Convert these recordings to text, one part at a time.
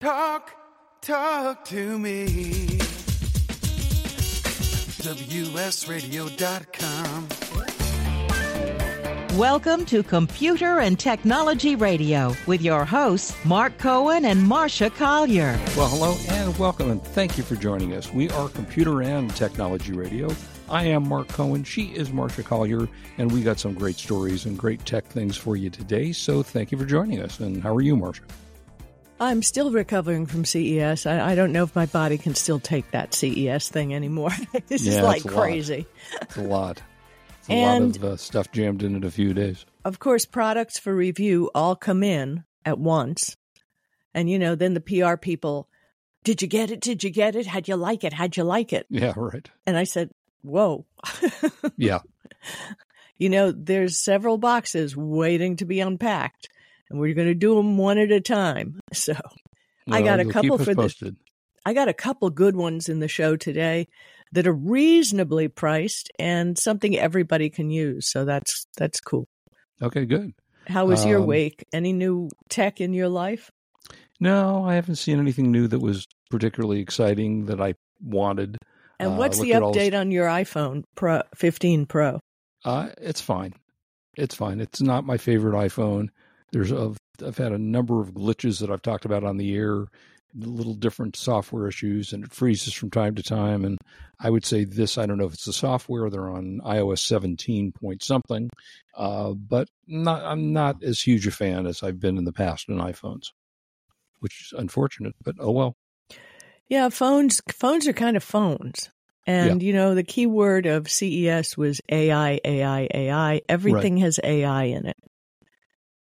Talk, talk to me. WSRadio.com. Welcome to Computer and Technology Radio with your hosts, Mark Cohen and Marcia Collier. Well, hello and welcome, and thank you for joining us. We are Computer and Technology Radio. I am Mark Cohen. She is Marcia Collier, and we got some great stories and great tech things for you today. So thank you for joining us. And how are you, Marcia? I'm still recovering from CES. I, I, don't know if my body can still take that CES thing anymore. this yeah, just like crazy. It's a lot. It's a And- lot of uh, stuff jammed in in a few days. Of course, products for review all come in at once. And, you know, then the PR people, did you get it? Did you get it? How'd you like it? How'd you like it? Yeah, right. And I said, whoa. Yeah. you know, there's several boxes waiting to be unpacked. And we're going to do them one at a time. So I got a couple for the- I got a couple good ones in the show today that are reasonably priced and something everybody can use. So that's that's cool. Okay, good. How was your Um, week? Any new tech in your life? No, I haven't seen anything new that was particularly exciting that I wanted. And uh, what's look the update this- on your iPhone Pro 15 Pro? Uh, it's fine. It's fine. It's not my favorite iPhone. There's a, I've had a number of glitches that I've talked about on the air, little different software issues, and it freezes from time to time. And I would say this, I don't know if it's the software. They're on iOS 17 point something, uh, but not, I'm not as huge a fan as I've been in the past in iPhones, which is unfortunate. But oh well. Yeah, phones phones are kind of phones. And you know, the key word of CES was AI, AI, AI. Everything has AI in it.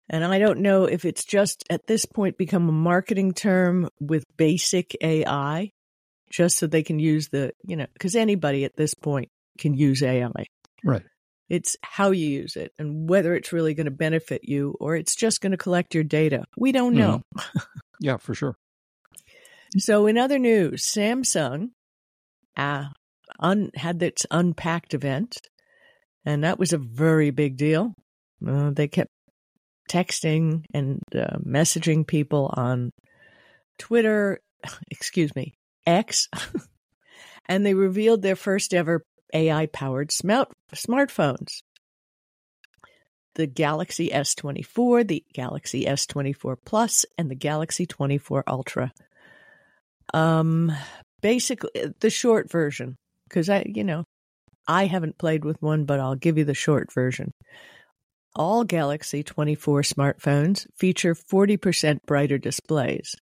And I don't know if it's just at this point become a marketing term with basic AI, just so they can use the, you know, because anybody at this point can use AI. Right. It's how you use it and whether it's really going to benefit you or it's just going to collect your data. We don't know. Yeah, for sure. So, in other news, Samsung uh, un- had its unpacked event, and that was a very big deal. Uh, they kept texting and uh, messaging people on Twitter, excuse me, X, and they revealed their first ever AI powered smart- smartphones. The Galaxy S24, the Galaxy S24 Plus, and the Galaxy 24 Ultra. Um, basically the short version because I, you know, I haven't played with one, but I'll give you the short version. All Galaxy 24 smartphones feature 40% brighter displays.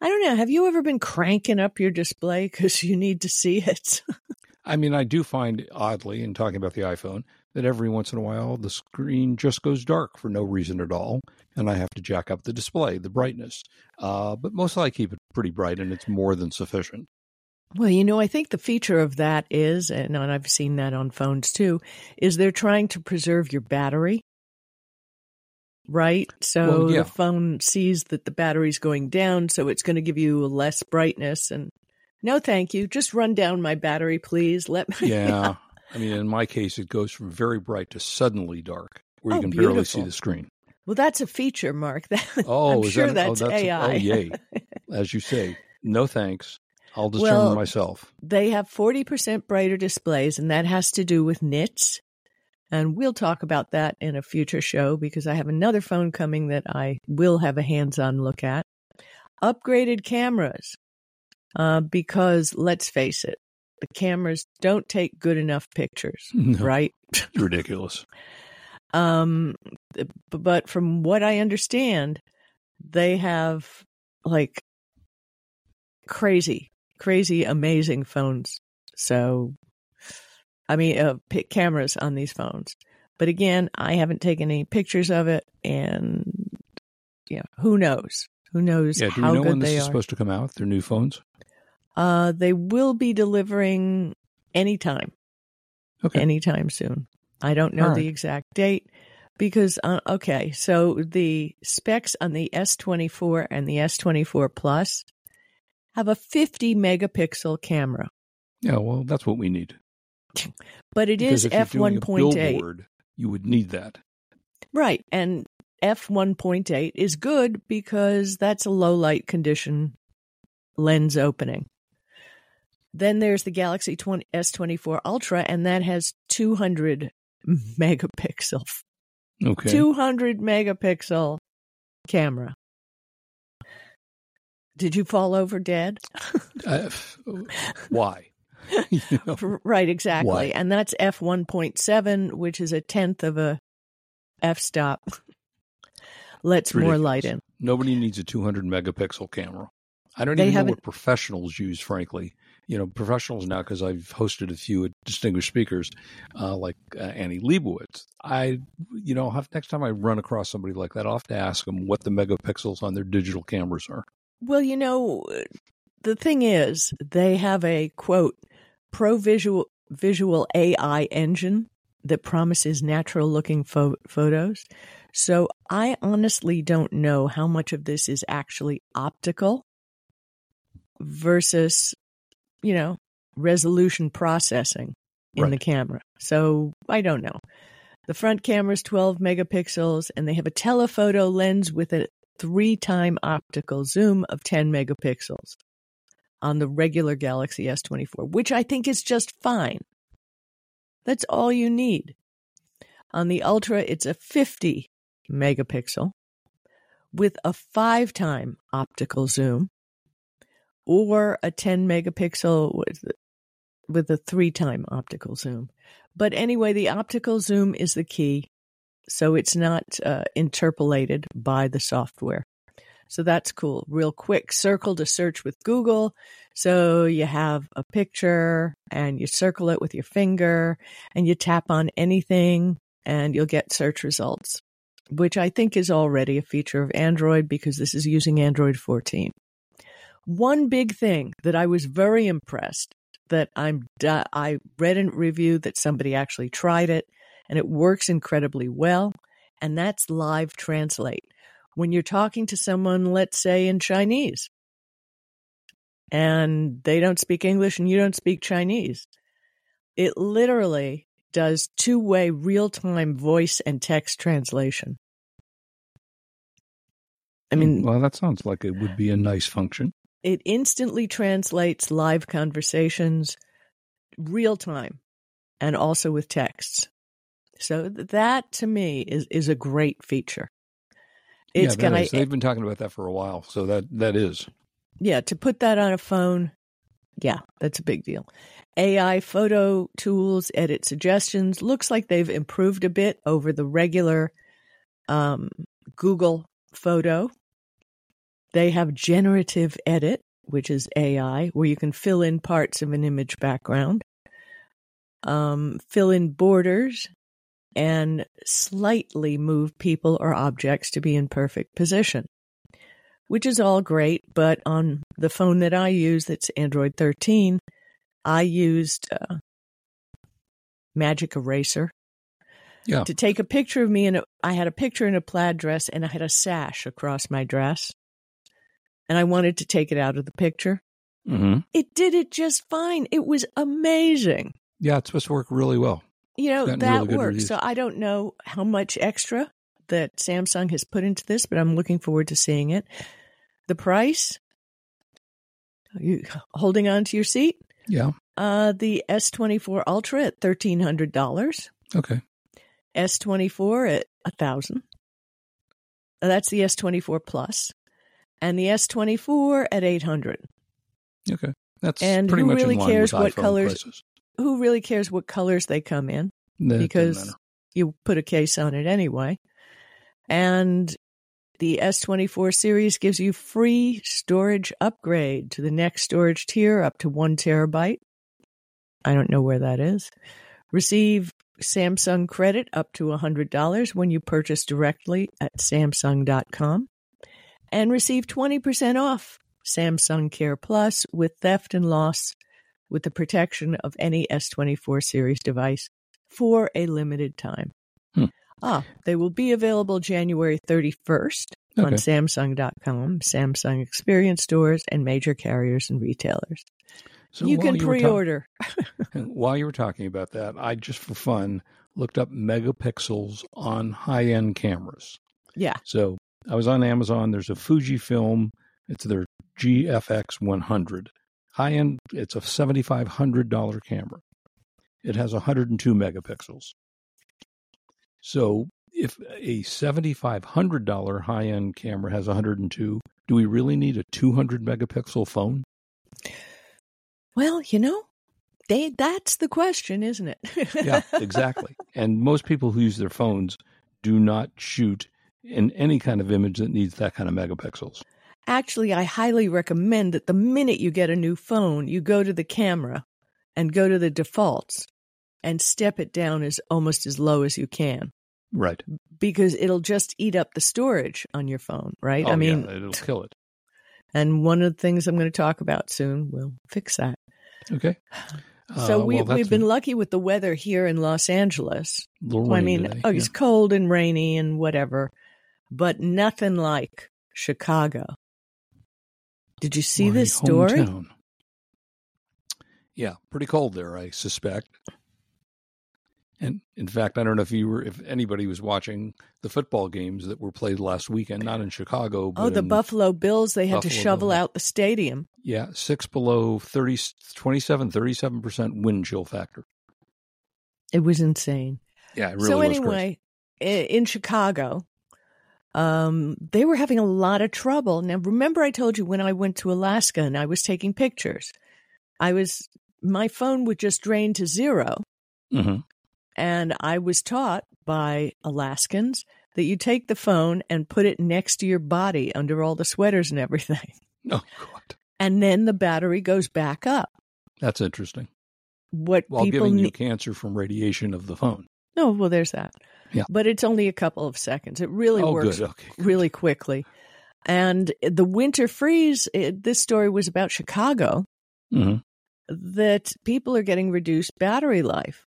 I don't know. Have you ever been cranking up your display because you need to see it? I mean, I do find oddly in talking about the iPhone that every once in a while the screen just goes dark for no reason at all, and I have to jack up the display, the brightness. Uh, but mostly I keep it pretty bright, and it's more than sufficient. Well, you know, I think the feature of that is, and I've seen that on phones too, is they're trying to preserve your battery. Right? So Well, yeah. the phone sees that the battery's going down, so it's going to give you less brightness. And no, thank you. Just run down my battery, please. Let me. Yeah. I mean, in my case, it goes from very bright to suddenly dark, where you Oh, can barely see the screen. Well, that's a feature, Mark. Oh, that, Oh, I'm is sure that, that's, oh, that's AI. Oh, yay! As you say, no thanks. I'll determine Well, myself. they have 40% brighter displays, and that has to do with nits. And we'll talk about that in a future show because I have another phone coming that I will have a hands on look at. Upgraded cameras. Uh, because let's face it, the cameras don't take good enough pictures, No, right? it's ridiculous. Um, but from what I understand, they have like crazy, crazy, amazing phones. So, I mean, uh, cameras on these phones. But again, I haven't taken any pictures of it, and yeah, who knows? Who knows Yeah. Do how we know good when this they is are? supposed to come out? Their new phones. uh, they will be delivering anytime. Okay. anytime soon. I don't know All the exact date because uh, okay, so the specs on the S24 and the S24 Plus have a 50 megapixel camera, Yeah. Well, that's what we need. but it Because is if you're doing a f1.8. you would need that. Right. And f1.8 is good because that's a low light condition lens opening. Then there's the Galaxy 20, S24 Ultra, and that has 200 megapixel, Okay. 200 megapixel camera. Did you fall over dead? Uh, why? You know? Right, exactly. Why? And that's f1.7, which is a tenth of a f stop. Let's more light in. Nobody needs a 200 megapixel camera. I don't They even know what professionals use, frankly. You know, professionals now, because I've hosted a few distinguished speakers, uh, like uh, Annie Leibovitz. I, you know, have, next time I run across somebody like that, I'll have to ask them what the megapixels on their digital cameras are. Well, you know, the thing is, they have a quote pro visual visual AI engine that promises natural looking pho- photos. So I honestly don't know how much of this is actually optical versus, you know, resolution processing in Right. the camera. So I don't know. The front camera is 12 megapixels and they have a telephoto lens with a three time optical zoom of 10 megapixels on the regular Galaxy S24, which I think is just fine. That's all you need. On the Ultra, it's a 50 megapixel with a five time optical zoom or a 10 megapixel with, with a three time optical zoom. But anyway, the optical zoom is the key. So it's not uh, interpolated by the software. So that's cool. Real quick circle to search with Google. So you have a picture and you circle it with your finger and you tap on anything and you'll get search results, which I think is already a feature of Android because this is using Android 14. One big thing that I was very impressed that I'm I read a review that somebody actually tried it and it works incredibly well and that's live translate when you're talking to someone, let's say in Chinese, and they don't speak English and you don't speak Chinese, it literally does two way real time voice and text translation. I hmm, mean, well, that sounds like it would be a nice function. it instantly translates live conversations real time and also with texts. So that to me is, is a great feature. It's yeah, gonna is. They've been talking about that for a while, so that that is. yeah, to put that on a phone, yeah, that's a big deal. AI photo tools, edit suggestions. Looks like they've improved a bit over the regular um, Google photo. They have generative edit, which is AI, where you can fill in parts of an image background, um, fill in borders, and slightly move people or objects to be in perfect position which is all great. But on the phone that I use, that's Android 13, I used uh, Magic Eraser Yeah. to take a picture of me. And I had a picture in a plaid dress and I had a sash across my dress. And I wanted to take it out of the picture. hmm It did it just fine. It was amazing. Yeah, it's supposed to work really well. You know, that really works. So I don't know how much extra that Samsung has put into this, but I'm looking forward to seeing it. The price? Are you holding on to your seat? Yeah. Uh, the S24 Ultra at $1,300. Okay. S24 at 1000 Uh, That's the S24 Plus. And the S24 at 800 Okay. That's And pretty who much really cares what colors- prices. Who really cares what colors they come in? Because you put a case on it anyway. And the S24 series gives you free storage upgrade to the next storage tier up to one terabyte. I don't know where that is. Receive Samsung credit up to $100 when you purchase directly at Samsung.com. And receive 20% off Samsung Care Plus with theft and loss with the protection of any S24 series device for a limited time. Hmm. Ah, they will be available January 31st on Okay. Samsung.com, Samsung Experience stores, and major carriers and retailers. So you can were pre order. while you were talking about that, I just for fun looked up megapixels on high end cameras. Yeah. So I was on Amazon. There's a Fujifilm. It's their GFX 100. High end, it's a $7,500 camera. It has 102 megapixels. So if a $7,500 high end camera has 102, do we really need a 200 megapixel phone? Well, you know, they that's the question, isn't it? yeah, exactly. And most people who use their phones do not shoot in any kind of image that needs that kind of megapixels. Actually, I highly recommend that the minute you get a new phone, you go to the camera and go to the defaults and step it down as almost as low as you can Right. because it'll just eat up the storage on your phone, right? Oh, I mean, yeah, it'll kill it. and one of the things I'm going to talk about soon will fix that. Okay. so Uh, we, well, we've been lucky with the weather here in Los Angeles. a I mean, today, oh, yeah. it's cold and rainy and whatever, but nothing like Chicago. Did you see this story? hometown. Yeah, pretty cold there, I suspect. And in fact, I don't know if you were, if anybody was watching the football games that were played last weekend, not in Chicago, oh, but Oh, the Buffalo Bills, they had to shovel Bills. out the stadium. Yeah, six below 30, 27, 37% wind chill factor. It was insane. Yeah, it really so anyway, in Chicago, um, they were having a lot of trouble. Now, remember, I told you when I went to Alaska and I was taking pictures, I was my phone would just drain to zero, hmm and I was taught by Alaskans that you take the phone and put it next to your body under all the sweaters and everything, Oh, God. and then the battery goes back up. That's interesting. What While people giving you need. cancer from radiation of the phone. No, well, there's that. Yeah. But it's only a couple of seconds. It really oh, works. Okay. really quickly. And the winter freeze, it, this story was about Chicago, hmm that people are getting reduced battery life.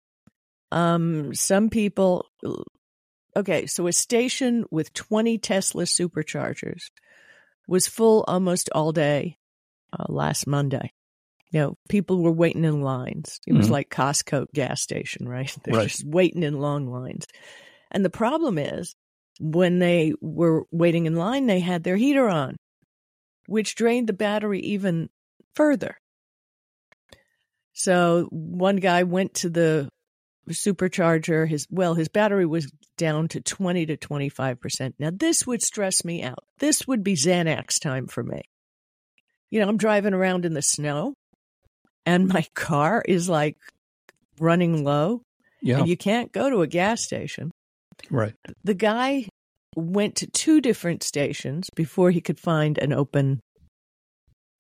Um, some people, okay, so a station with 20 Tesla superchargers was full almost all day uh, last Monday. You know, people were waiting in lines. It was Mhm. like Costco gas station, right? They're Right. just waiting in long lines. And the problem is, when they were waiting in line, they had their heater on, which drained the battery even further. So one guy went to the supercharger. His well, his battery was down to twenty to twenty five percent. Now this would stress me out. This would be Xanax time for me. You know, I'm driving around in the snow, and my car is like running low, Yeah, and you can't go to a gas station. Right. The guy went to two different stations before he could find an open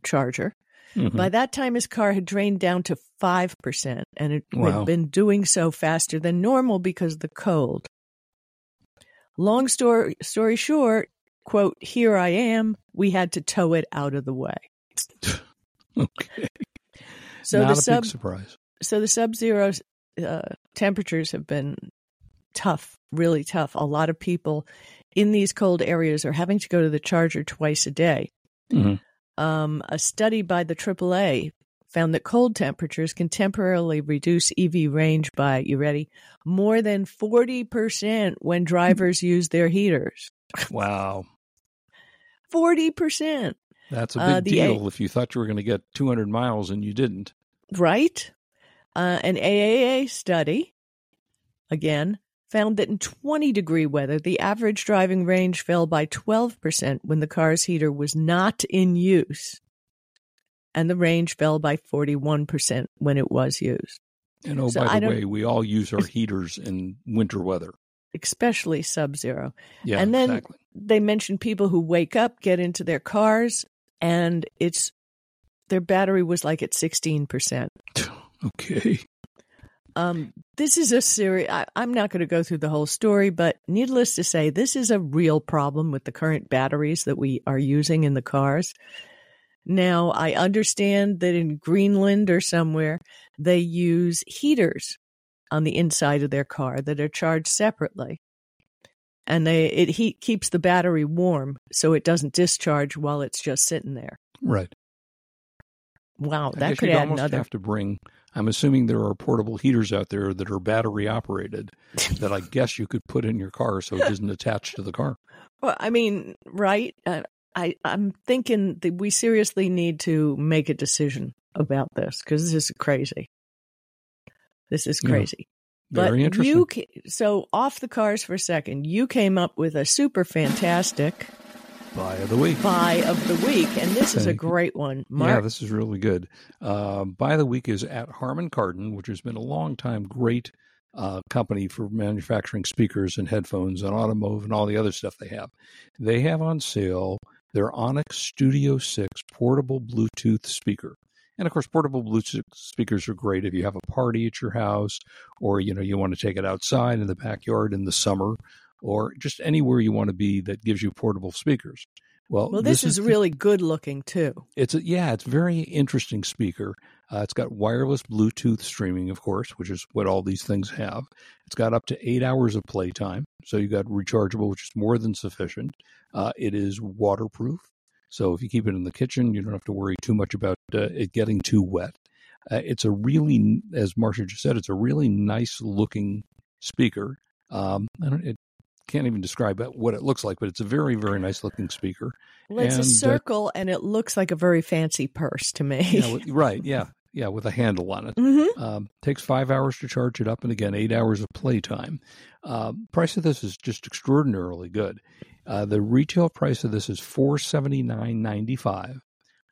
charger. Mhm. By that time, his car had drained down to 5%, and it Wow. had been doing so faster than normal because of the cold. Long story, story short, quote, here I am. We had to tow it out of the way. okay. So Not the a sub, big surprise. so the sub-zero uh, temperatures have been tough, really tough. A lot of people in these cold areas are having to go to the charger twice a day. Mhm. Um, a study by the AAA found that cold temperatures can temporarily reduce EV range by, you ready, more than 40% when drivers use their heaters. Wow. 40%, That's a big Uh, the A- deal if you thought you were going to get 200 miles and you didn't. right? Uh, an AAA study, again, found that in 20 degree weather, the average driving range fell by 12% when the car's heater was not in use. And the range fell by 41% when it was used, And oh, So by the way, we all use our heaters in winter weather. especially sub zero. Yeah, And then- exactly. They mentioned people who wake up, get into their cars, and it's their battery was like at 16%. Okay. Um, this is a serious. I'm not going to go through the whole story, but needless to say, this is a real problem with the current batteries that we are using in the cars. Now, I understand that in Greenland or somewhere, they use heaters on the inside of their car that are charged separately. And they it heat keeps the battery warm so it doesn't discharge while it's just sitting there. Right. Wow, I that could add almost another. have to bring. I'm assuming there are portable heaters out there that are battery operated that I guess you could put in your car so it isn't attached to the car. Well, I mean, right? Uh, I I'm thinking that we seriously need to make a decision about this because this is crazy. This is Yeah. crazy. Very but interesting. you so off the cars for a second. You came up with a super fantastic Buy of the week. buy of the week, and this is a great one, Yeah, this is really good. Uh, Buy of the week is at Harman Kardon, which has been a long time great uh, company for manufacturing speakers and headphones and automotive and all the other stuff they have. They have on sale their Onyx Studio 6 portable Bluetooth speaker. And of course, portable Bluetooth speakers are great if you have a party at your house or you know you want to take it outside in the backyard in the summer or just anywhere you want to be that gives you portable speakers. Well, well, this, is, the- really good looking too. it's a, yeah, it's a very interesting speaker. Uh, it's got wireless Bluetooth streaming, of course, which is what all these things have. It's got up to eight hours of playtime, so you got rechargeable, which is more than sufficient. Uh, it is waterproof, so if you keep it in the kitchen, you don't have to worry too much about uh, it getting too wet. Uh, it's a really, as Marcia just said, it's a really nice looking speaker. Um, I don't, it can't even describe what it looks like, but it's a very, very nice looking speaker. Well, it's And, a uh, circle, and it looks like a very fancy purse to me. Yeah, right, yeah, yeah, with a handle on it. hmm Um, takes five hours to charge it up, and again, eight hours of playtime. Um, price of this is just extraordinarily good. Uh, the retail price of this is four seventy nine ninety five.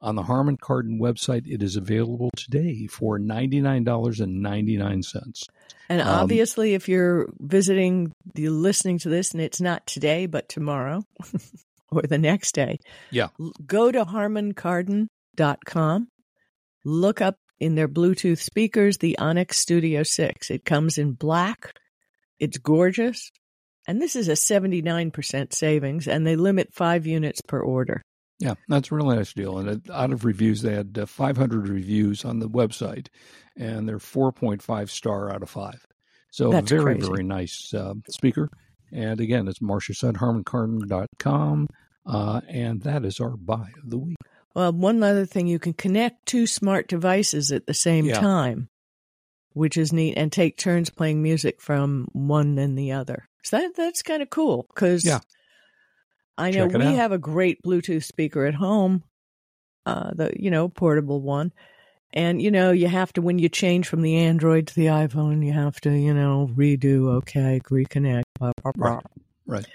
On the Harman Kardon website, it is available today for ninety nine dollars and ninety nine cents. And Um, obviously, if you're visiting, you're listening to this, and it's not today, but tomorrow or the next day, Yeah. go to harmankardon.com, look up in their Bluetooth speakers the Onyx Studio 6. It comes in black, it's gorgeous, and this is a 79% savings, and they limit five units per order. Yeah, that's a really nice deal. And out of reviews, they had uh, 500 reviews on the website, and they're 4.5 star out of five. So That's very, crazy. very nice uh, speaker. And again, it's Marcia said, harmankardon.com. Uh, and that is our buy of the week. Well, one other thing, you can connect two smart devices at the same Yeah. time, which is neat, and take turns playing music from one and the other. So that that's kind of cool because Yeah. I know we out. have a great Bluetooth speaker at home, uh, the you know portable one, and you know you have to when you change from the Android to the iPhone, you have to you know redo, okay, reconnect, blah blah blah. Right. Right.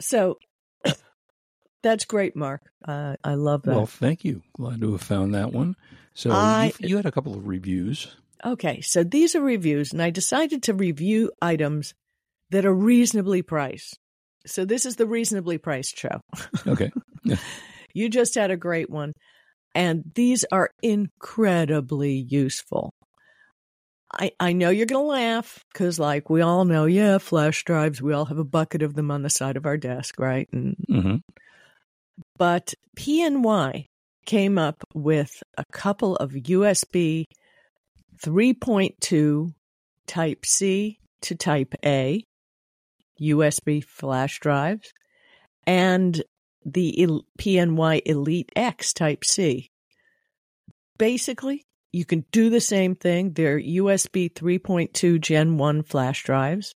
So that's great, Mark. Uh, I love that. Well, thank you. Glad to have found that one. So I- you, you had a couple of reviews. Okay, so these are reviews, and I decided to review items that are reasonably priced. So this is the reasonably priced show. Okay. You just had a great one, and these are incredibly useful. I, I know you're going to laugh because, like, we all know, yeah, flash drives, we all have a bucket of them on the side of our desk, right? And hmm but PNY came up with a couple of USB 3.2 Type C to Type A USB flash drives and the PNY Elite X Type C. Basically, you can do the same thing. They're USB 3.2 Gen 1 flash drives.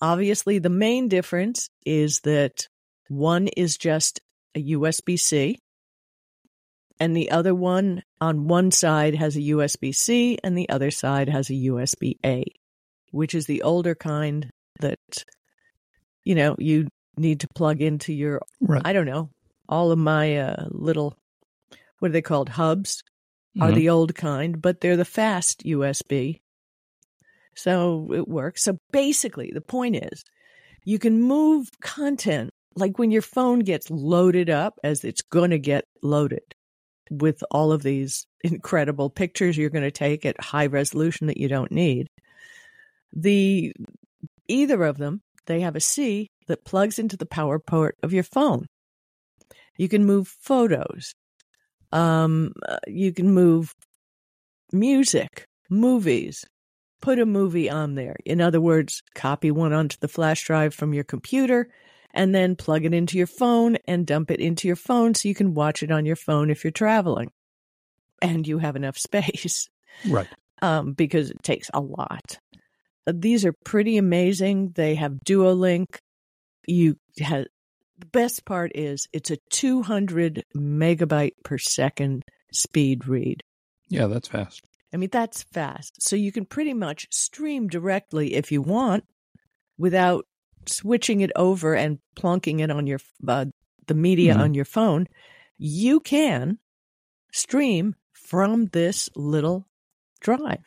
Obviously, the main difference is that one is just a USB C, and the other one on one side has a USB C, and the other side has a USB A, which is the older kind that you know you need to plug into your Right. I don't know all of my uh, little what are they called hubs are Mhm. the old kind, but they're the fast USB. So it works. So basically, the point is you can move content like when your phone gets loaded up, as it's going to get loaded with all of these incredible pictures you're going to take at high resolution that you don't need. The either of them, they have a C that plugs into the power port of your phone. You can move photos. Um, uh, you can move music, movies, put a movie on there. In other words, copy one onto the flash drive from your computer and then plug it into your phone and dump it into your phone so you can watch it on your phone if you're traveling and you have enough space Right. um, because it takes a lot. Uh, These are pretty amazing. They have Duolink. You ha- the best part is it's a 200 megabyte per second speed read. Yeah, that's fast. I mean, that's fast. So you can pretty much stream directly if you want without switching it over and plunking it on your uh, the media Mhm. on your phone. You can stream from this little drive.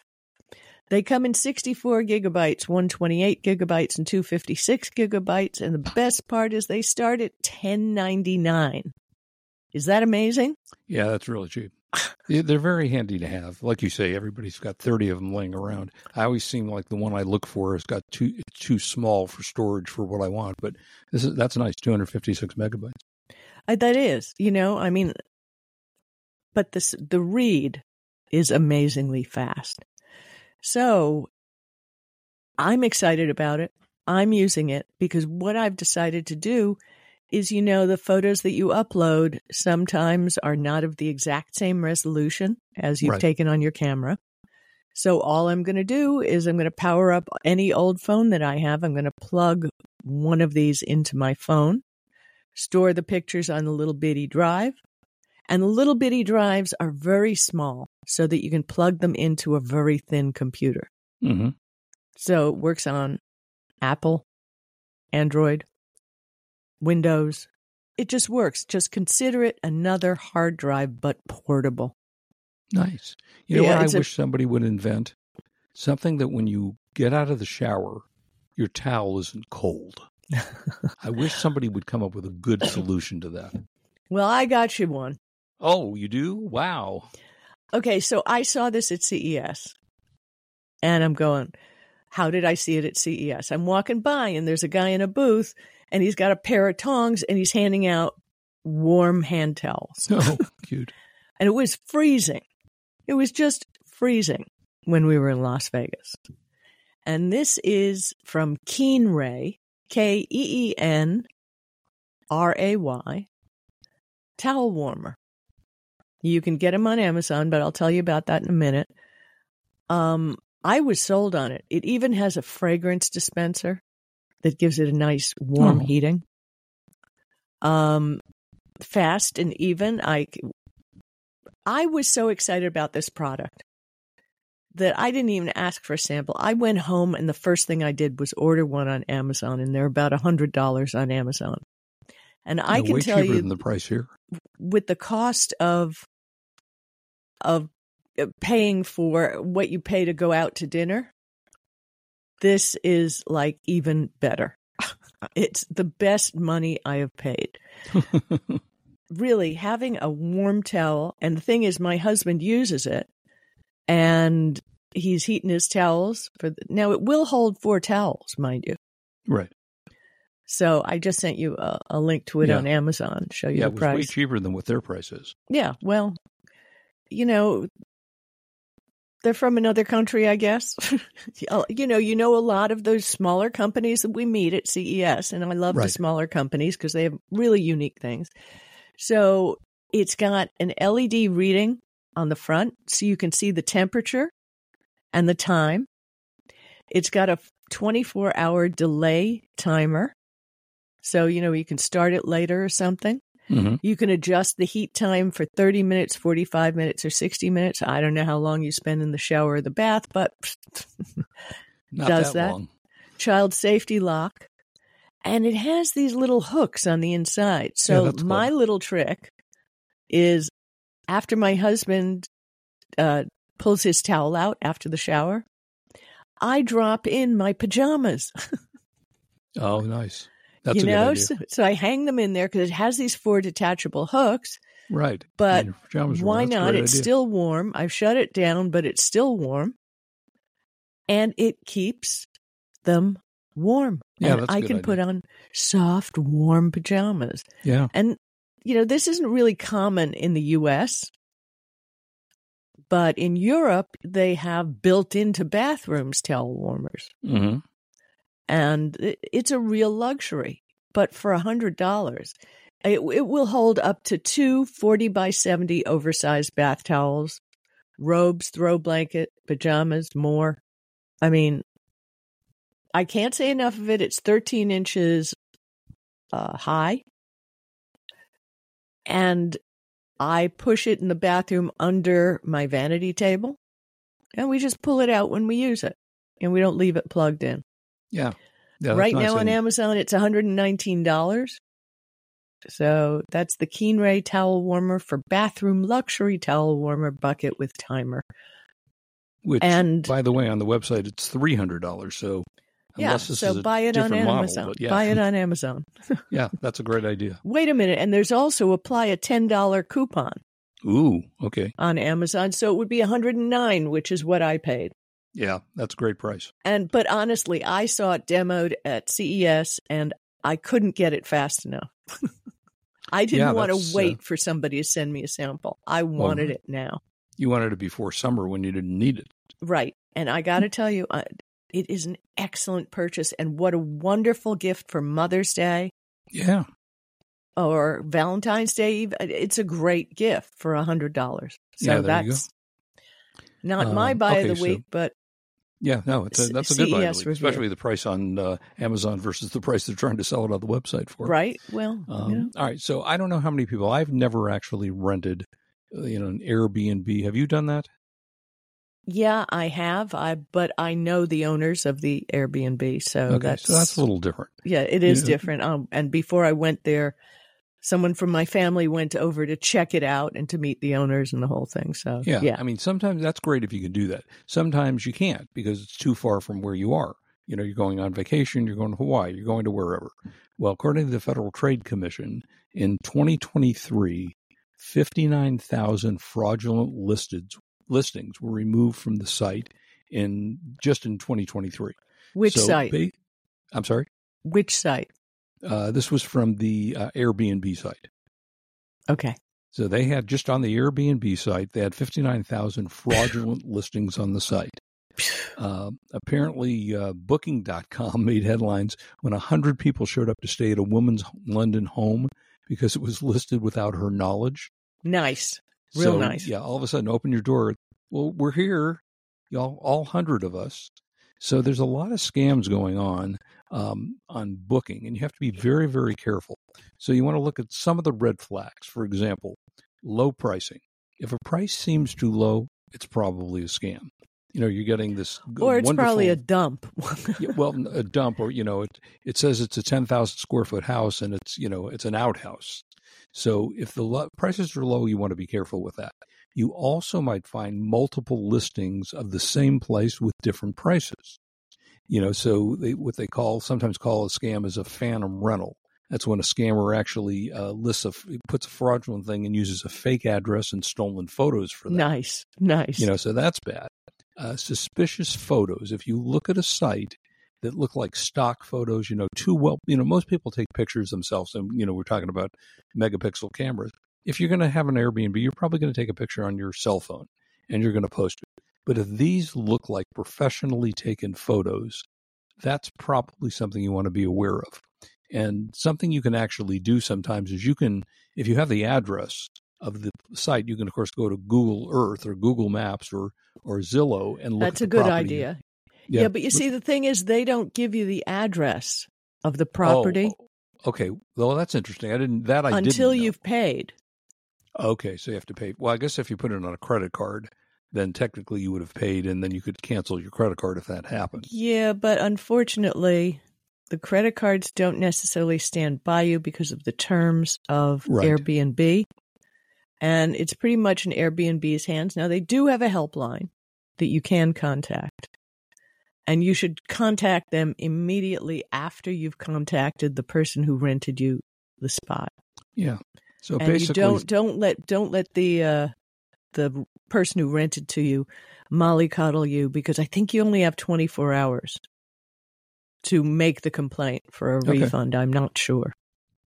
They come in 64 gigabytes, 128 gigabytes, and 256 gigabytes. And the best part is they start at 1099. Is that amazing? Yeah, that's really cheap. They're very handy to have. Like you say, everybody's got 30 of them laying around. I always seem like the one I look for has got too too small for storage for what I want, but this is that's nice, 256 megabytes. Uh, That is, you know, I mean, but this the read is amazingly fast. So I'm excited about it. I'm using it because what I've decided to do is, you know, the photos that you upload sometimes are not of the exact same resolution as you've Right. taken on your camera. So all I'm going to do is I'm going to power up any old phone that I have. I'm going to plug one of these into my phone, store the pictures on the little bitty drive. And the little bitty drives are very small so that you can plug them into a very thin computer. hmm So it works on Apple, Android, Windows. It just works. Just consider it another hard drive, but portable. Nice. You know Yeah, what I it's a- wish somebody would invent? Something that when you get out of the shower, your towel isn't cold. I wish somebody would come up with a good solution to that. Well, I got you one. Oh, you do? Wow. Okay, so I saw this at CES. And I'm going, how did I see it at CES? I'm walking by and there's a guy in a booth and he's got a pair of tongs and he's handing out warm hand towels. Oh, cute. And it was freezing. It was just freezing when we were in Las Vegas. And this is from Keenray, K E E N R A Y, towel warmer. You can get them on Amazon, but I'll tell you about that in a minute. Um, I was sold on it. It even has a fragrance dispenser that gives it a nice warm Oh. heating. Um, fast and even. I I was so excited about this product that I didn't even ask for a sample. I went home and the first thing I did was order one on Amazon, and they're about a hundred dollars on Amazon. And I Yeah, can way tell cheaper you, than the price here. With the cost of of uh, paying for what you pay to go out to dinner, this is like even better. it's the best money I have paid. really having a warm towel and the thing is my husband uses it and he's heating his towels for the, now it will hold four towels mind you right. So i just sent you a, a link to it Yeah. on amazon show you Yeah, the was way cheaper than what their price is. yeah well you know they're from another country i guess. You know you know a lot of those smaller companies. That we meet at ces and i love the smaller companies because they have really unique things. So it's got an led reading on the front so you can see the temperature and the time. It's got a 24 hour delay timer so you know you can start it later or something hmm you can adjust the heat time for 30 minutes, 45 minutes, or 60 minutes. I don't know how long you spend in the shower or the bath, but Not Does that, that? long. child safety lock. And it has these little hooks on the inside. So cool. my little trick is after my husband uh, pulls his towel out after the shower, I drop in my pajamas. Oh, nice. That's you know, so, so I hang them in there because it has these four detachable hooks. right. but And your pajamas are Why on. That's a not? It's idea. still warm. I've shut it down, but it's still warm. And it keeps them warm. Yeah, and I can idea. put on soft, warm pajamas. Yeah. And, you know, this isn't really common in the US, but in Europe, they have built into bathrooms towel warmers. hmm And it's a real luxury. But for a $100, it, it will hold up to two 40 by 70 oversized bath towels, robes, throw blanket, pajamas, more. I mean, I can't say enough of it. It's 13 inches uh, high and I push it in the bathroom under my vanity table, and we just pull it out when we use it, and we don't leave it plugged in. Yeah. yeah right nice. now on Amazon, it's $119. So that's the Keenray towel warmer for bathroom luxury towel warmer bucket with timer. Which, and- by the way, on the website it's three hundred dollars. So Yeah, unless this so is a buy it on model, Amazon. yeah, Buy it on Amazon. yeah, that's a great idea. Wait a minute, and there's also apply a $10 coupon Ooh, okay, on Amazon, so it would be 109, which is what I paid. Yeah, that's a great price. And but honestly, I saw it demoed at CES and I couldn't get it fast enough. I didn't Yeah, want to uh, wait for somebody to send me a sample. I wanted Well, it now. You wanted it before summer when you didn't need it. Right. And I got to tell you, uh, it is an excellent purchase and what a wonderful gift for Mother's Day Yeah, or Valentine's Day. It's a great gift for a $100. So Yeah, there you go. that's not my Um, buy okay, of the so- week, but yeah, no, it's a, that's a good buy, of CES the week, review. especially the price on uh, Amazon versus the price they're trying to sell it on the website for. right. Well, Um, you know, All right, so I don't know how many people. I've never actually rented, uh, you know, an Airbnb. Have you done that? yeah, I have. I but I know the owners of the Airbnb, so okay, that's so that's a little different. Yeah, it is Yeah. different. Um, and before I went there, someone from my family went over to check it out and to meet the owners and the whole thing. So Yeah. yeah, I mean, sometimes that's great if you can do that. Sometimes you can't because it's too far from where you are. You know, you're going on vacation, you're going to Hawaii, you're going to wherever. Well, according to the Federal Trade Commission, in 2023, 59,000 fraudulent listed, listings were removed from the site in just in 2023. which So site? ba- I'm sorry. which site? Uh, this was from the uh, Airbnb site. Okay, So they had just on the Airbnb site, they had 59,000 fraudulent listings on the site. Uh, apparently, uh, Booking.com made headlines when 100 people showed up to stay at a woman's London home because it was listed without her knowledge. nice, real So, nice. Yeah, all of a sudden, open your door. Well, we're here, y'all, all 100 of us. So there's a lot of scams going on um, on booking, and you have to be very, very careful. So you want to look at some of the red flags. For example, low pricing. If a price seems too low, it's probably a scam. You know, you're getting this Or it's probably a dump. yeah, well, a dump, or you know, it it says it's a ten thousand square foot house, and it's you know it's an outhouse. So if the lo- prices are low, you want to be careful with that. You also might find multiple listings of the same place with different prices. You know, so they, what they call sometimes call a scam is a phantom rental. That's when a scammer actually uh, lists a puts a fraudulent thing and uses a fake address and stolen photos for that. nice, nice. You know, so that's bad. Uh, suspicious photos. If you look at a site that look like stock photos, you know, too well, you know, most people take pictures themselves. And, you know, we're talking about megapixel cameras. If you're going to have an Airbnb, you're probably going to take a picture on your cell phone and you're going to post it. But if these look like professionally taken photos, that's probably something you want to be aware of. And something you can actually do sometimes is you can, if you have the address of the site, you can of course go to Google Earth or Google Maps or or Zillow and look. That's at a good property. idea. Yeah. but you see, the thing is, they don't give you the address of the oh, property Oh, okay, well that's interesting. I didn't that I didn't until you've paid. Okay, so you have to pay. Well, I guess if you put it on a credit card, then technically you would have paid, and then you could cancel your credit card if that happened. Yeah, but unfortunately, the credit cards don't necessarily stand by you because of the terms of Right. Airbnb. And it's pretty much in Airbnb's hands. Now, they do have a helpline that you can contact. And you should contact them immediately after you've contacted the person who rented you the spot. Yeah. So and you basically, don't don't let don't let the uh, the person who rented to you mollycoddle you because I think you only have 24 hours to make the complaint for a Okay. refund. I'm not sure.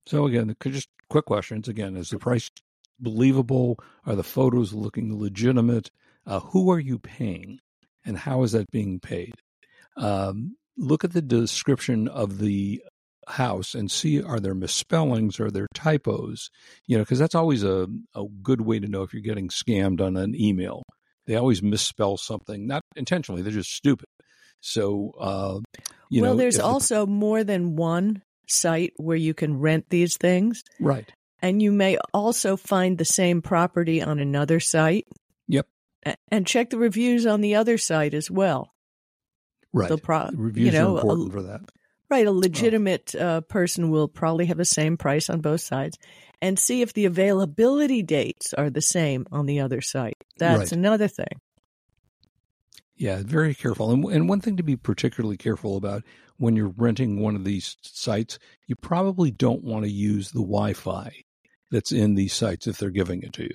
So again, just quick questions. Again, is the price believable? Are the photos looking legitimate? Uh, who are you paying, and how is that being paid? Um, look at the description of the house and see are there misspellings, are there typos? You know, because that's always a, a good way to know if you're getting scammed on an email. They always misspell something, not intentionally; they're just stupid. So, uh, you well, know, there's if the- also more than one site where you can rent these things. right. And you may also find the same property on another site. Yep. And check the reviews on the other site as well. Right. The pro- Reviews you know, are a- important for that. Right, a legitimate uh, person will probably have the same price on both sides, and see if the availability dates are the same on the other site. That's Right. another thing. Yeah, very careful. And, and one thing to be particularly careful about when you're renting one of these sites, you probably don't want to use the Wi Fi that's in these sites if they're giving it to you.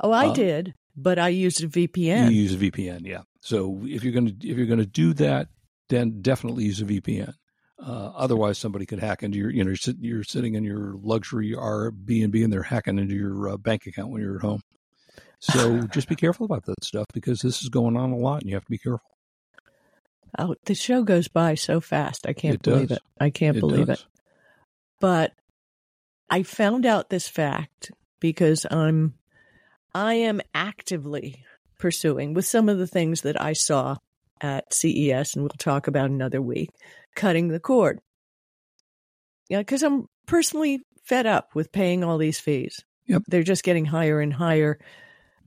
Oh, I Uh, did, but I used a VPN. You use a VPN, yeah. So if you're going to if you're going to do that, then definitely use a VPN. Uh, otherwise, somebody could hack into your you know you're, you're sitting in your luxury Airbnb and they're hacking into your uh, bank account when you're at home. So just be careful about that stuff because this is going on a lot and you have to be careful. oh, the show goes by so fast. I can't It believe does. it. I can't It believe does. it. But I found out this fact because I'm I am actively pursuing with some of the things that I saw at CES and we'll talk about another week, cutting the cord. Yeah, because I'm personally fed up with paying all these fees. Yep. They're just getting higher and higher.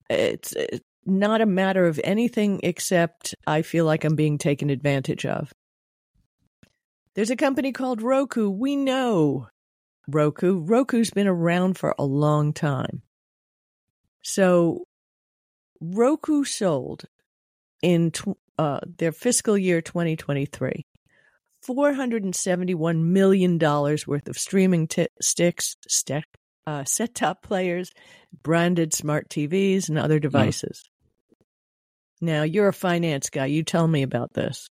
It's uh, not a matter of anything except I feel like I'm being taken advantage of. There's a company called Roku. We know Roku. Roku's been around for a long time. So Roku sold in tw- uh, their fiscal year 2023 $471 million worth of streaming t- sticks, stick, uh, set top players, branded smart TVs, and other devices. Now, you're a finance guy. You tell me about this.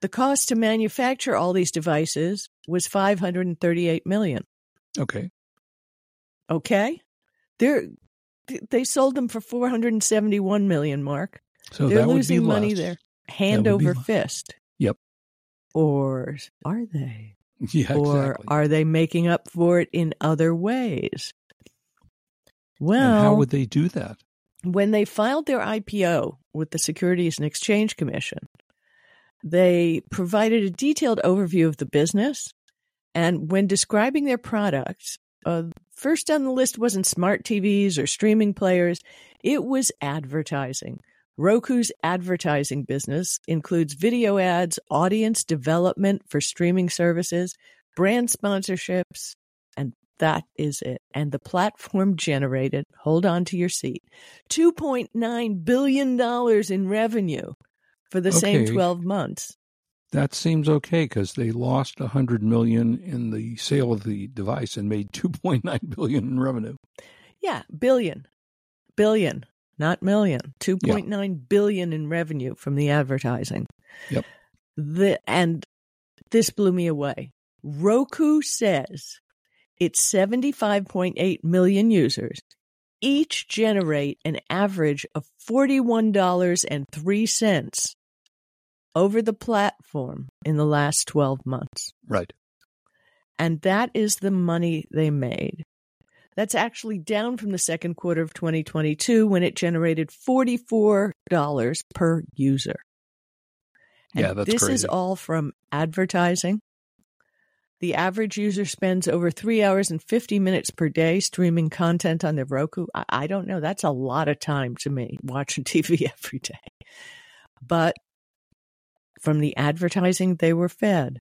The cost to manufacture all these devices was 538 million. Okay. Okay? They're they sold them for 471 million, Mark. So They're losing be money less. there. Hand over fist. Or are they? Yeah, or exactly. are they making up for it in other ways? and Well, how would they do that? when they filed their IPO with the Securities and Exchange Commission, they provided a detailed overview of the business. And when describing their products, uh, first on the list wasn't smart TVs or streaming players, it was advertising. Roku's advertising business includes video ads, audience development for streaming services, brand sponsorships, and that is it. And the platform generated, hold on to your seat, $2.9 billion in revenue for the same 12 months. That seems okay because they lost a hundred million in the sale of the device and made two point nine billion in revenue. Yeah, billion. Billion, not million. Two point nine billion in revenue from the advertising. Yep. The and this blew me away. Roku says its 75.8 million users each generate an average of $41.03 over the platform in the last 12 months. Right. And that is the money they made. That's actually down from the second quarter of 2022 when it generated $44 per user. And Yeah, that's this is all from advertising. The average user spends over three hours and 50 minutes per day streaming content on their Roku. I, I don't know. That's a lot of time to me watching TV every day. But from the advertising they were fed,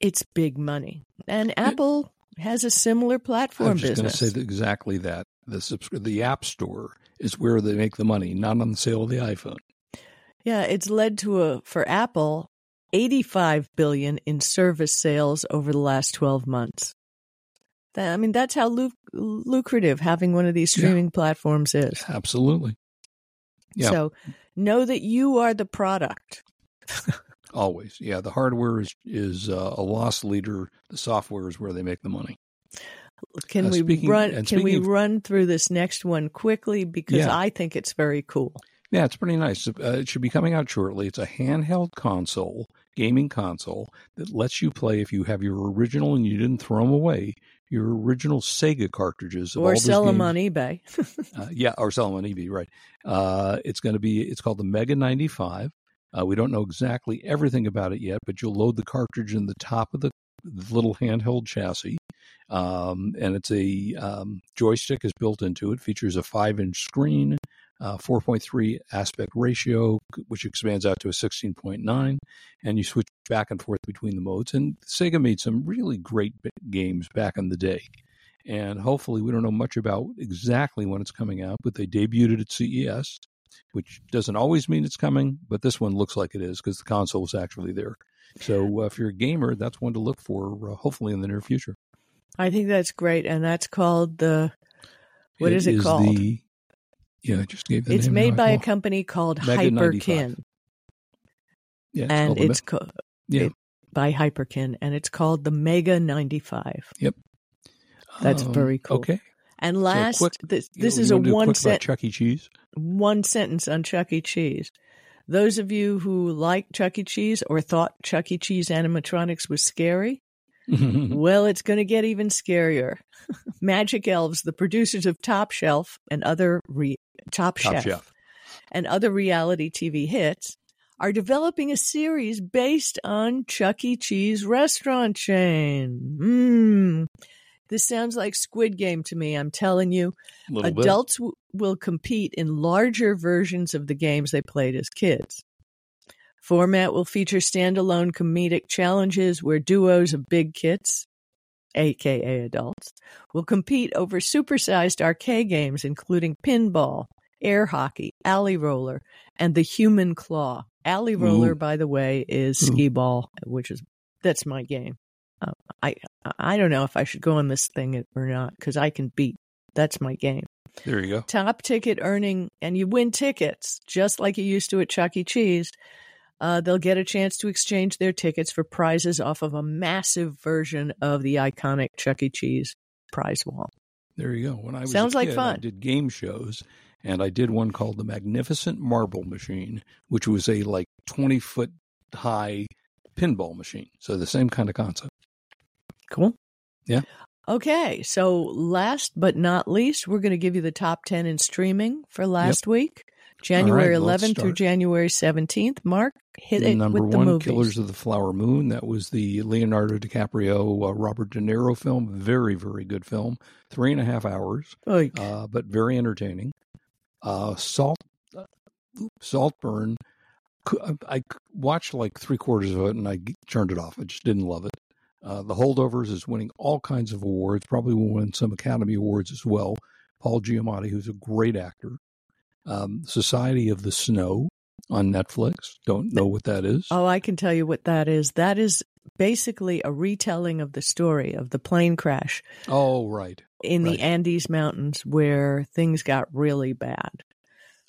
it's big money. And Apple has a similar platform I was just going to say exactly that. The subscri- the App Store is where they make the money, not on the sale of the iPhone. Yeah, it's led to a for Apple 85 billion in service sales over the last 12 months. That, I mean, that's how lu- lucrative having one of these Yeah. streaming platforms is. Absolutely. Yeah. So know that you are the product. Always. Yeah. The hardware is is uh, a loss leader. The software is where they make the money. Can Uh, we speaking- run can we of- run through this next one quickly because Yeah. I think it's very cool. Yeah, it's pretty nice. Uh, it should be coming out shortly. It's a handheld console, gaming console that lets you play if you have your original and you didn't throw them away. Your original Sega cartridges, of Or sell them on eBay. Uh, yeah, or sell them on eBay, right? Uh, it's going to be. It's called the Mega ninety five. Uh, we don't know exactly everything about it yet, but you'll load the cartridge in the top of the little handheld chassis. Um, and it's a um, joystick is built into it. Features a five inch screen, uh, 4.3 aspect ratio, which expands out to a 16.9, and you switch back and forth between the modes. And Sega made some really great games back in the day. And hopefully, we don't know much about exactly when it's coming out, but they debuted it at CES, which doesn't always mean it's coming, but this one looks like it is because the console is actually there. So, uh, if you're a gamer, that's one to look for, uh, hopefully, in the near future. I think that's great, and that's called the. What It is it is called? The, yeah, I just gave the it's name It's made by a company called Mega 95. Hyperkin, yeah, it's and called it's Me- co- yeah. it- by Hyperkin, and it's called the Mega 95. Yep, That's Um, very cool. Okay. And last, quick- this, this is a one sentence. Chuck E. Cheese. one sentence on Chuck E. Cheese. Those of you who like Chuck E. Cheese or thought Chuck E. Cheese animatronics was scary, well, it's going to get even scarier. Magic Elves, the producers of Top Shelf and other re- Top, Top Chef, Chef. and other reality TV hits, are developing a series based on Chuck E. Cheese restaurant chain. Mmm. This sounds like Squid Game to me. I'm telling you, A little bit. adults w- will compete in larger versions of the games they played as kids. Format will feature standalone comedic challenges where duos of big kits, aka adults, will compete over supersized arcade games including pinball, air hockey, alley roller, and the human claw. Alley roller, Ooh. by the way, is Ooh. skee ball, which is that's my game. I I don't know if I should go on this thing or not because I can beat. That's my game. There you go. Top ticket earning, and you win tickets just like you used to at Chuck E. Cheese. Uh, they'll get a chance to exchange their tickets for prizes off of a massive version of the iconic Chuck E. Cheese prize wall. There you go. When I was Sounds a like kid, I fun. did game shows, and I did one called the Magnificent Marble Machine, which was a like twenty foot high pinball machine. So the same kind of concept. Cool. Yeah. Okay, so last but not least, we're going to give you the top 10 in streaming for last week. January right, let's 11th through. January 17th. Mark, hit it Number with the one, movies. Killers of the Flower Moon. That was the Leonardo DiCaprio, uh, Robert De Niro film. Very, very good film. Three and a half hours, uh, but very entertaining. Uh, Salt, uh, Saltburn. I watched like three quarters of it and I turned it off. I just didn't love it. Uh, the Holdovers is winning all kinds of awards. Probably will win some Academy Awards as well. Paul Giamatti, who's a great actor. Um, Society of the Snow on Netflix. Don't know what that is. Oh, I can tell you what that is. That is basically a retelling of the story of the plane crash Oh, right. in Right. the Andes Mountains where things got really bad.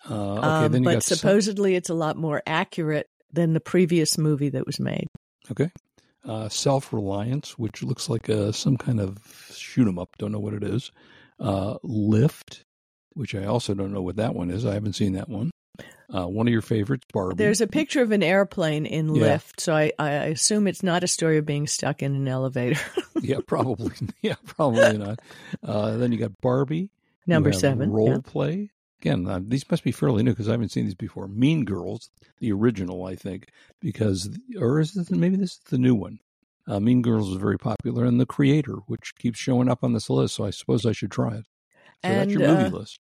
Uh, okay, Um, then you but got some- supposedly it's a lot more accurate than the previous movie that was made. okay, uh, Self Reliance, which looks like uh, some kind of shoot 'em up. Don't know what it is. Uh, Lift, which I also don't know what that one is. I haven't seen that one. Uh, one of your favorites, Barbie. There's a picture of an airplane in Yeah. Lift, so I, I assume it's not a story of being stuck in an elevator. yeah, probably. yeah, probably not. Uh, then you got Barbie. Number seven. Role yeah. play. Again, uh, these must be fairly new because I haven't seen these before. Mean Girls, the original, I think, because or is this maybe this is the new one? Uh, mean Girls is very popular, and The Creator, which keeps showing up on this list, so I suppose I should try it. So that's And, your movie uh, list.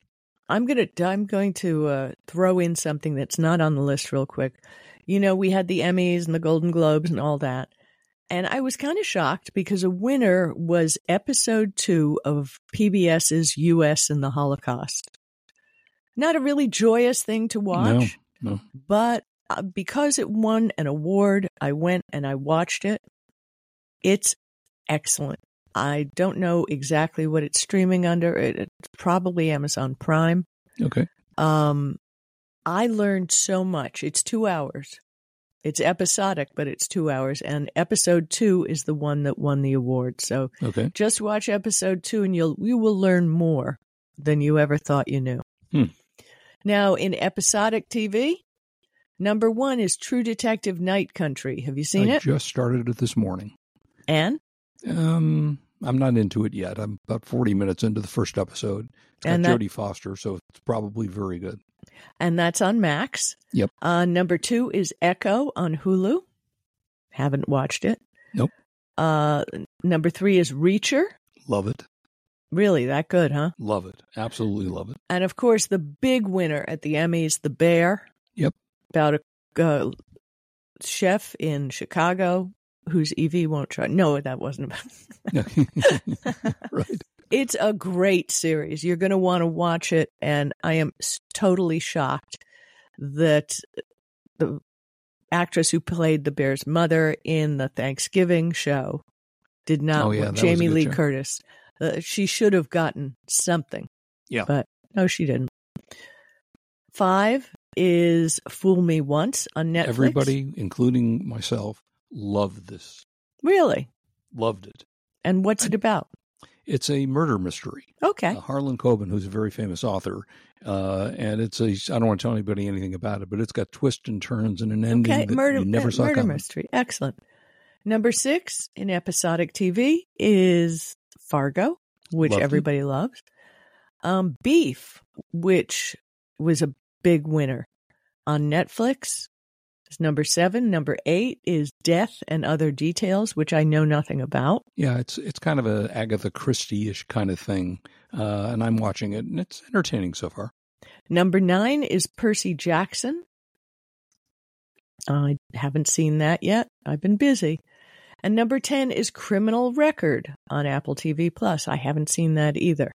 I'm gonna I'm going to uh, throw in something that's not on the list real quick. You know, we had the Emmys and the Golden Globes and all that, and I was kind of shocked because a winner was episode two of PBS's U.S. and the Holocaust. Not a really joyous thing to watch, no. but uh, because it won an award, I went and I watched it. It's excellent. I don't know exactly what it's streaming under. It, it's probably Amazon Prime. Okay. Um, I learned so much. It's two hours. It's episodic, but it's two hours. And episode two is the one that won the award. So Okay. just watch episode two, and you'll you will learn more than you ever thought you knew. Hmm. Now, in episodic TV, number one is True Detective Night Country. Have you seen it? I it? just started it this morning. and Um, I'm not into it yet. I'm about 40 minutes into the first episode. It's got And that- Jodie Foster, so it's probably very good. and that's on Max. Yep. Uh, number two is Echo on Hulu. Haven't watched it. Nope. Uh, number three is Reacher. Love it. Really, that good, huh? Love it. Absolutely love it. And of course, the big winner at the Emmys, The Bear. Yep. About a uh, chef in Chicago whose EV won't try. No, that wasn't about. right. It's a great series. You're going to want to watch it. And I am totally shocked that the actress who played the bear's mother in the Thanksgiving show did not. Oh, yeah, that was a Jamie Lee show. Curtis. Uh, she should have gotten something. Yeah. But no, she didn't. Five is Fool Me Once on Netflix. Everybody, including myself, loved this. Really? Loved it. And what's it about? It's a murder mystery. Okay. Uh, Harlan Coben, who's a very famous author, uh, and it's a. I don't want to tell anybody anything about it, but it's got twists and turns and an ending Okay. that Murder, you never saw murder coming. mystery. Excellent. Number six in episodic TV is Fargo, which Loved it. everybody loves. Um, Beef, which was a big winner on Netflix. Is number seven. Number eight is Death and Other Details, which I know nothing about. Yeah, it's it's kind of a Agatha Christie-ish kind of thing, uh, and I'm watching it, and it's entertaining so far. Number nine is Percy Jackson. I haven't seen that yet. I've been busy. And number 10 is Criminal Record on Apple TV Plus. I haven't seen that either.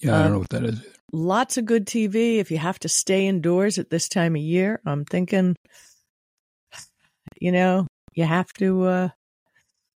Yeah, I Uh, don't know what that is. Lots of good TV if you have to stay indoors at this time of year. I'm thinking, you know, you have to uh,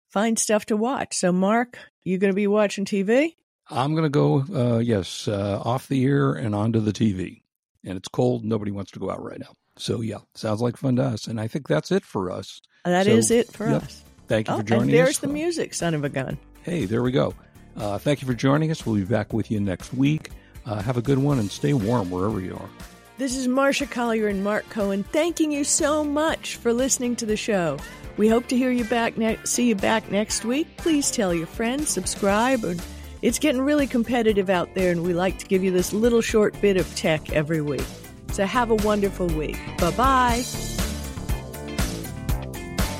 find stuff to watch. So, Mark, you going to be watching TV? I'm going to go, uh, yes, uh, off the air and onto the TV. And it's cold. Nobody wants to go out right now. So, yeah, sounds like fun to us. And I think that's it for us. That So, is it for yep. us. Thank you Oh, for joining and there's us. the music, son of a gun. Hey, there we go. Uh, thank you for joining us. We'll be back with you next week. Uh, have a good one and stay warm wherever you are. This is Marsha Collier and Mark Cohen thanking you so much for listening to the show. We hope to hear you back ne- see you back next week. Please tell your friends, subscribe. and It's getting really competitive out there and we like to give you this little short bit of tech every week. So have a wonderful week. Bye-bye.